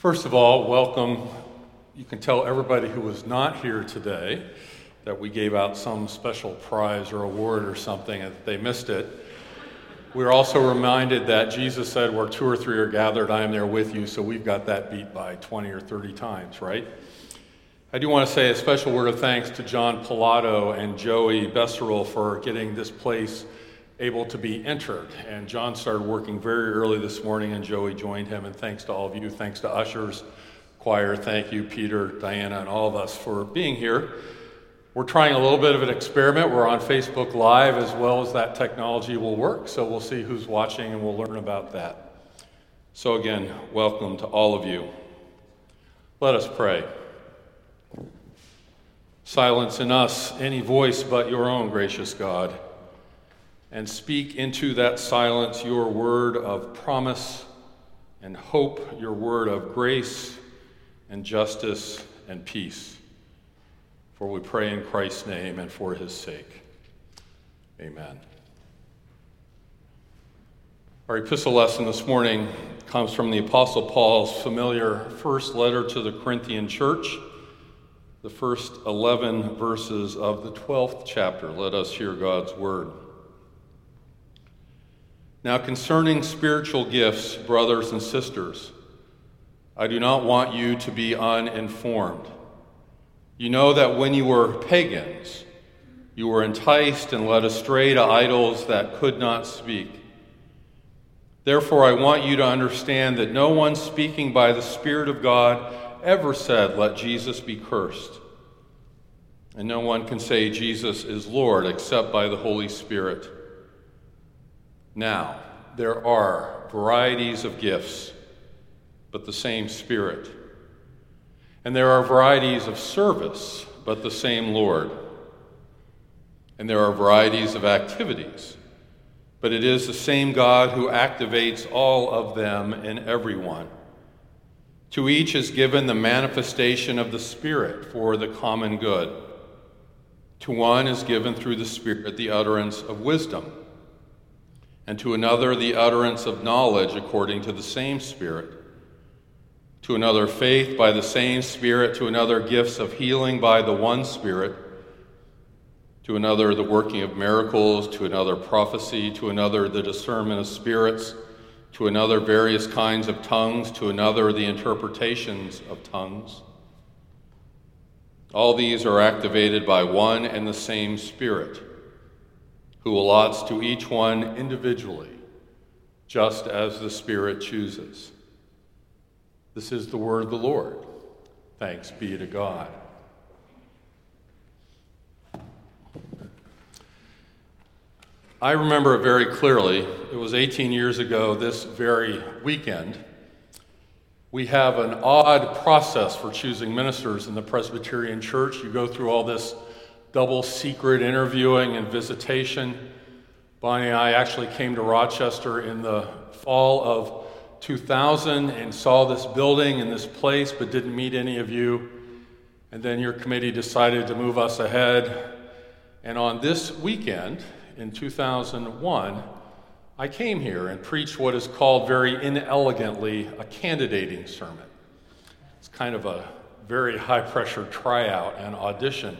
First of all, welcome. You can tell everybody who was not here today that we gave out some special prize or award or something and they missed it. We're also reminded that Jesus said, Where two or three are gathered, I am there with you. So we've got that beat by 20 or 30 times, right? I do want to say a special word of thanks to John Pilato and Joey Besserell for getting this place able to be entered. And John started working very early this morning, and Joey joined him. And thanks to all of you, thanks to ushers, choir, thank you, Peter, Diana, and all of us for being here. We're trying a little bit of an experiment. We're on Facebook Live as well as that technology will work. So we'll see who's watching and we'll learn about that. So, again, welcome to all of you. Let us pray. Silence in us any voice but your own, gracious God, and speak into that silence your word of promise and hope, your word of grace and justice and peace. For we pray in Christ's name and for his sake. Amen. Our epistle lesson this morning comes from the Apostle Paul's familiar first letter to the Corinthian church the first 11 verses of the 12th chapter. Let us hear God's word. Now, concerning spiritual gifts, brothers and sisters, I do not want you to be uninformed. You know that when you were pagans, you were enticed and led astray to idols that could not speak. Therefore, I want you to understand that no one speaking by the Spirit of God ever said, Let Jesus be cursed. And no one can say Jesus is Lord except by the Holy Spirit. Now, there are varieties of gifts, but the same Spirit. And there are varieties of service, but the same Lord. And there are varieties of activities, but it is the same God who activates all of them in everyone. To each is given the manifestation of the Spirit for the common good. To one is given through the Spirit the utterance of wisdom, and to another the utterance of knowledge according to the same Spirit. To another, faith by the same Spirit. To another, gifts of healing by the one Spirit. To another, the working of miracles. To another, prophecy. To another, the discernment of spirits to another various kinds of tongues, to another the interpretations of tongues. All these are activated by one and the same Spirit, who allots to each one individually, just as the Spirit chooses. This is the word of the Lord. Thanks be to God. I remember it very clearly. It was 18 years ago, this very weekend. We have an odd process for choosing ministers in the Presbyterian Church. You go through all this double secret interviewing and visitation. Bonnie and I actually came to Rochester in the fall of 2000 and saw this building and this place, but didn't meet any of you. And then your committee decided to move us ahead. And on this weekend, in 2001, I came here and preached what is called very inelegantly a candidating sermon. It's kind of a very high pressure tryout and audition.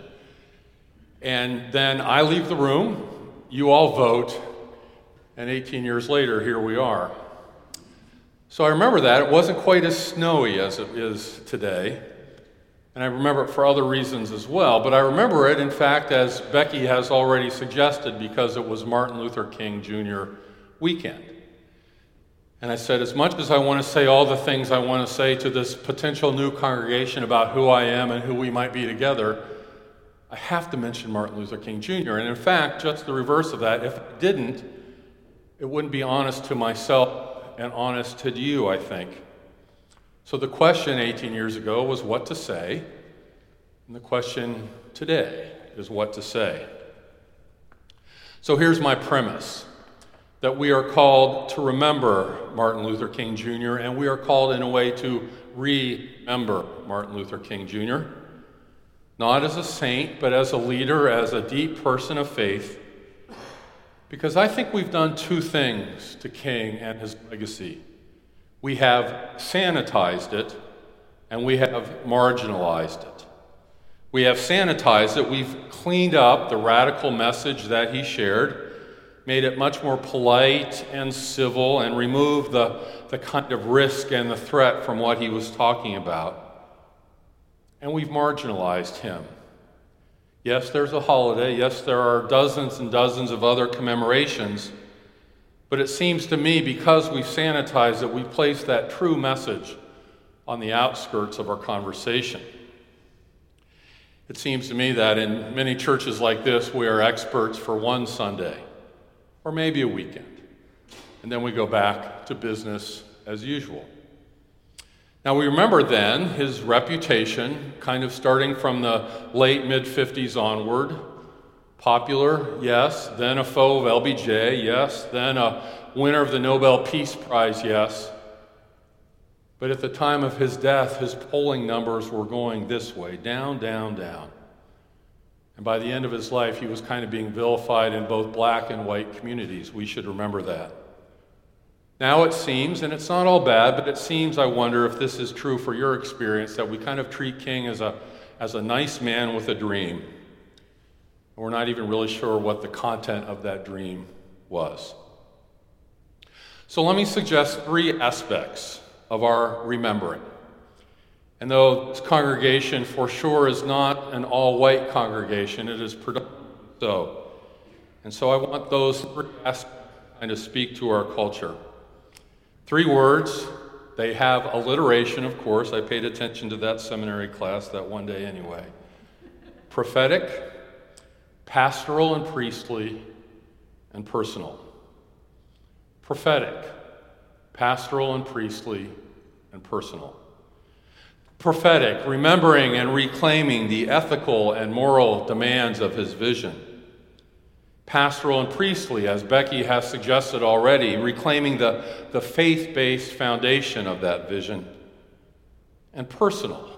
And then I leave the room, you all vote, and 18 years later, here we are. So I remember that. It wasn't quite as snowy as it is today. And I remember it for other reasons as well. But I remember it, in fact, as Becky has already suggested, because it was Martin Luther King Jr. weekend. And I said, as much as I want to say all the things I want to say to this potential new congregation about who I am and who we might be together, I have to mention Martin Luther King Jr. And in fact, just the reverse of that, if I didn't, it wouldn't be honest to myself and honest to you, I think. So the question 18 years ago was what to say, and the question today is what to say. So here's my premise that we are called to remember Martin Luther King Jr., and we are called in a way to remember Martin Luther King Jr., not as a saint, but as a leader, as a deep person of faith, because I think we've done two things to King and his legacy. We have sanitized it and we have marginalized it. We have sanitized it. We've cleaned up the radical message that he shared, made it much more polite and civil, and removed the, the kind of risk and the threat from what he was talking about. And we've marginalized him. Yes, there's a holiday. Yes, there are dozens and dozens of other commemorations. But it seems to me, because we've sanitized it, we've placed that true message on the outskirts of our conversation. It seems to me that in many churches like this, we are experts for one Sunday or maybe a weekend, and then we go back to business as usual. Now, we remember then his reputation, kind of starting from the late mid 50s onward. Popular, yes. Then a foe of LBJ, yes. Then a winner of the Nobel Peace Prize, yes. But at the time of his death, his polling numbers were going this way down, down, down. And by the end of his life, he was kind of being vilified in both black and white communities. We should remember that. Now it seems, and it's not all bad, but it seems, I wonder if this is true for your experience, that we kind of treat King as a, as a nice man with a dream. We're not even really sure what the content of that dream was. So let me suggest three aspects of our remembering. And though this congregation for sure is not an all white congregation, it is predominantly so. And so I want those three aspects to kind of speak to our culture. Three words. They have alliteration, of course. I paid attention to that seminary class that one day anyway. Prophetic, pastoral and priestly, and personal. Prophetic, pastoral and priestly, and personal. Prophetic, remembering and reclaiming the ethical and moral demands of his vision pastoral and priestly, as Becky has suggested already, reclaiming the, the faith based foundation of that vision, and personal,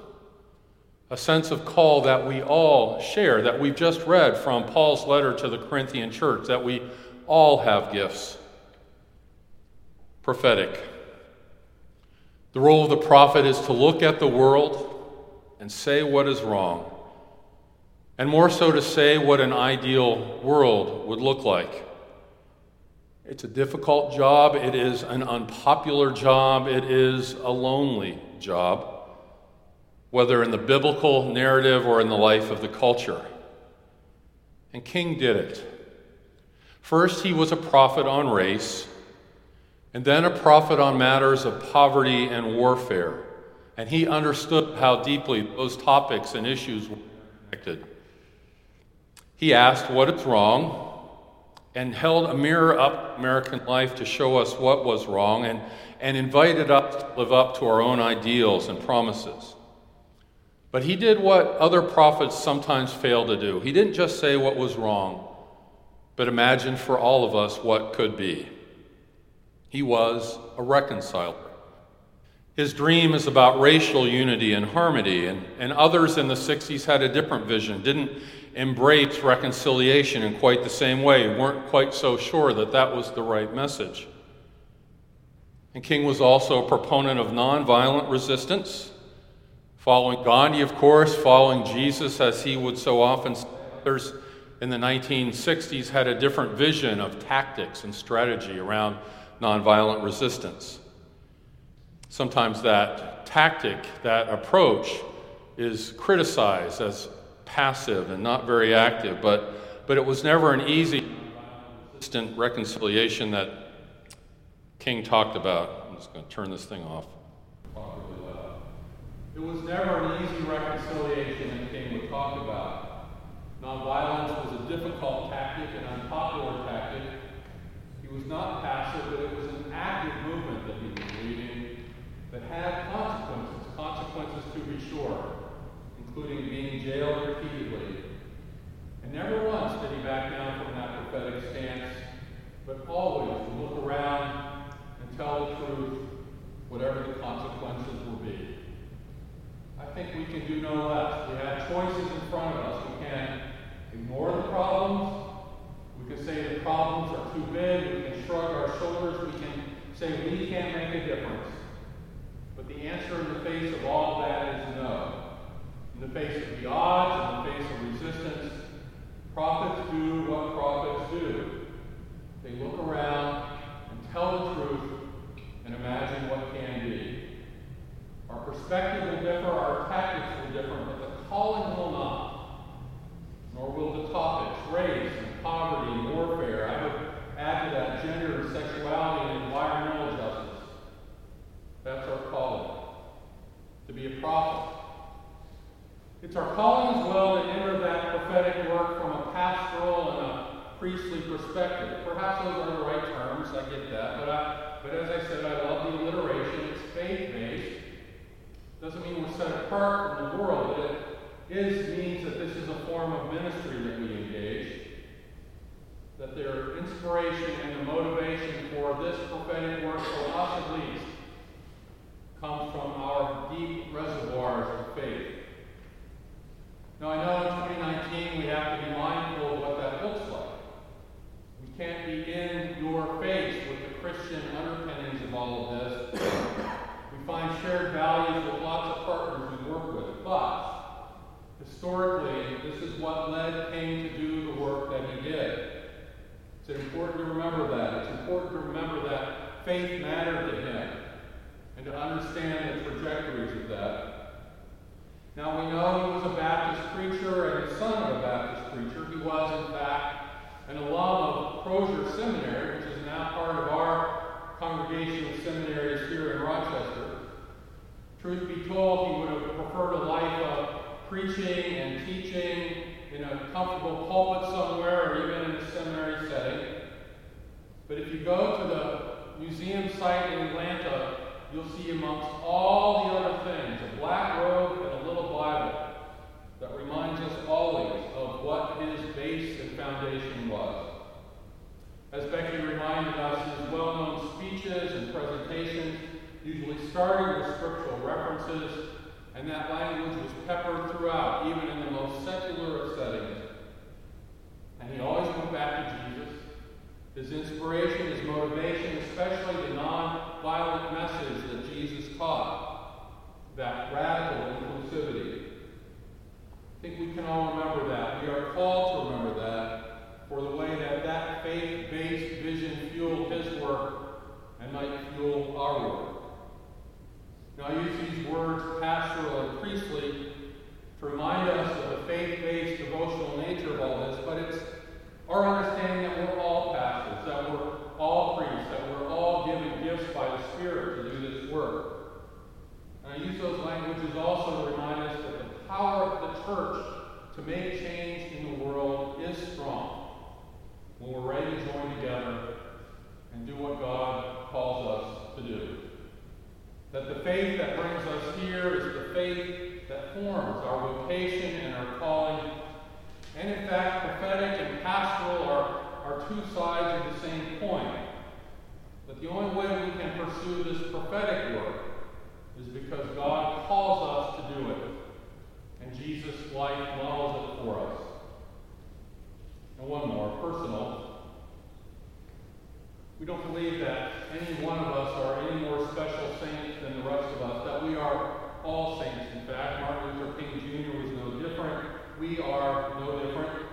a sense of call that we all share, that we've just read from Paul's letter to the Corinthian church, that we all have gifts. Prophetic. The role of the prophet is to look at the world and say what is wrong and more so to say what an ideal world would look like. It's a difficult job, it is an unpopular job, it is a lonely job, whether in the biblical narrative or in the life of the culture. And King did it. First, he was a prophet on race, and then a prophet on matters of poverty and warfare. And he understood how deeply those topics and issues were connected. He asked what is wrong and held a mirror up American life to show us what was wrong and, and invited us to live up to our own ideals and promises. But he did what other prophets sometimes fail to do. He didn't just say what was wrong, but imagined for all of us what could be. He was a reconciler. His dream is about racial unity and harmony, and, and others in the 60s had a different vision, didn't embrace reconciliation in quite the same way, weren't quite so sure that that was the right message. And King was also a proponent of nonviolent resistance, following Gandhi, of course, following Jesus, as he would so often say. Others in the 1960s had a different vision of tactics and strategy around nonviolent resistance. Sometimes that tactic, that approach, is criticized as passive and not very active, but, but it was never an easy, consistent reconciliation that King talked about. I'm just going to turn this thing off. It was never an easy reconciliation that King would talk about. Nonviolence was a difficult tactic, an unpopular tactic. He was not passive, but it was an active movement that he was leading that had consequences, consequences to be sure, including being jailed repeatedly. And never once did he back down from that prophetic stance, but always look around and tell the truth, whatever the consequences will be. I think we can do no less. We have choices in front of us. We can ignore the problems. We can say the problems are too big. We can shrug our shoulders. We can say we can't make a difference. But the answer in the face of all that in the face of the odds, in the face of resistance, prophets do what prophets do. They look around and tell the truth and imagine what can be. Our perspective will differ, our tactics will differ, but the calling will not. This is a form of ministry that we engage. That their inspiration and the motivation for this prophetic work, for us at least, comes from our deep reservoirs of faith. Now, I know in 2019 we have to be mindful of what that looks like. We can't be in your face with the Christian underpinnings of all of this. We find shared values with lots of partners we work with, but historically, this is what led King to do the work that he did. It's important to remember that. It's important to remember that faith mattered to him and to understand the trajectories of that. Now we know he was a Baptist preacher and the son of a Baptist preacher. He was, in fact, an alum of Crozer Seminary, which is now part of our congregation of seminaries here in Rochester. Truth be told, he would have preferred a life of preaching and teaching in a comfortable pulpit somewhere or even in a seminary setting. But if you go to the museum site in Atlanta, you'll see amongst all the other things a black robe and a little Bible that reminds us always of what his base and foundation was. As Becky reminded us, his well known speeches and presentations usually started with scriptural references, and that language was peppered throughout, even in the most secular of settings. And he always went back to Jesus his inspiration, his motivation, especially the non-violent message that Jesus taught, that radical inclusivity. I think we can all remember that. We are called to remember that for the way that that faith-based vision fueled his work and might fuel our work. Now, I use these words, pastoral and priestly, to remind us of the faith-based devotional nature of all this, but it's our understanding that we're all pastors, that we're all priests, that we're all given gifts by the Spirit to do this work. And I use those languages also to remind us that the power of the church to make change in the world is strong when we're ready to join together and do what God calls us to do. That the faith that brings us here is the faith that forms our vocation and our calling and in fact, prophetic and pastoral are, are two sides of the same coin. But the only way we can pursue this prophetic work is because God calls us to do it. And Jesus' life models it for us. And one more, personal. We don't believe that any one of us are any more special saints than the rest of us, that we are all saints. In fact, Martin Luther King Jr. was no different we are no different.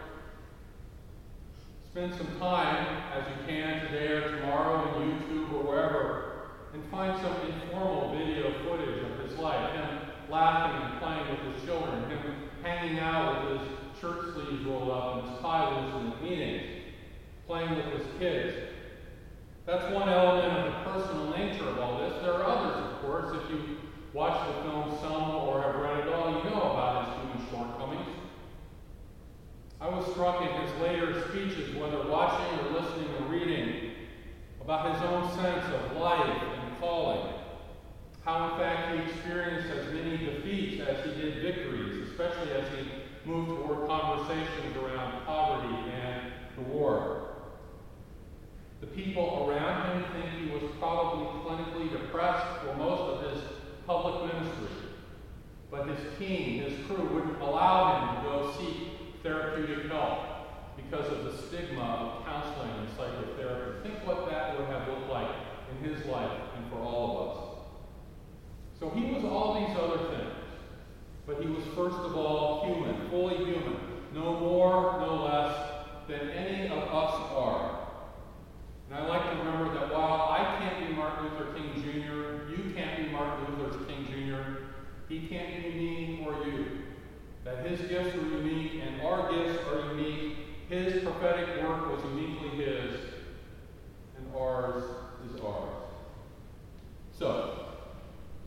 Spend some time, as you can today or tomorrow on YouTube or wherever, and find some informal video footage of his life. Him laughing and playing with his children, him hanging out with his shirt sleeves rolled up and his tie loose in meetings, playing with his kids. That's one element of the personal nature of all this. There are others, of course. If you watch the film some or have read it all, you know about his human shortcomings. I was struck in his later speeches, whether watching or listening or reading, about his own sense of life and calling. How, in fact, he experienced as many defeats as he did victories, especially as he moved toward conversations around poverty and the war. The people around him think he was probably clinically depressed for most of his public ministry. But his team, his crew, wouldn't allow him to go seek therapeutic help because of the stigma of counseling and psychotherapy. Think what that would have looked like in his life and for all of us. So he was all these other things, but he was first of all human, fully human, no more, no less than any of us are. And I like to remember that while I can't be Martin Luther King Jr., you can't be Martin Luther King Jr., his gifts are unique, and our gifts are unique. His prophetic work was uniquely his, and ours is ours. So,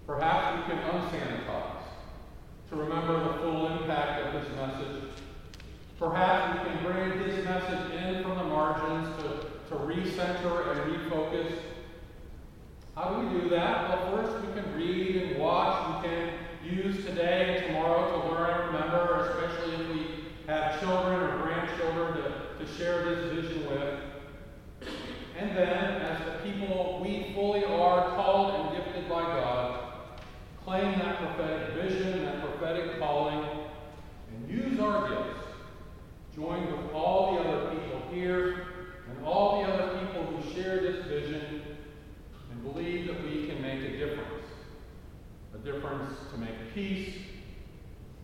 perhaps we can unsanitize to remember the full impact of his message. Perhaps we can bring his message in from the margins to, to recenter and refocus. How do we do that? Well, first we can read and watch. We can use today and tomorrow to learn and remember, especially if we have children or grandchildren to, to share this vision with. And then, as the people we fully are called and gifted by God, claim that prophetic vision, that prophetic calling, and use our gifts, joined with all the other people here and all the other people who share this vision, and believe that we can make a difference. A difference to make peace,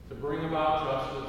to bring about justice,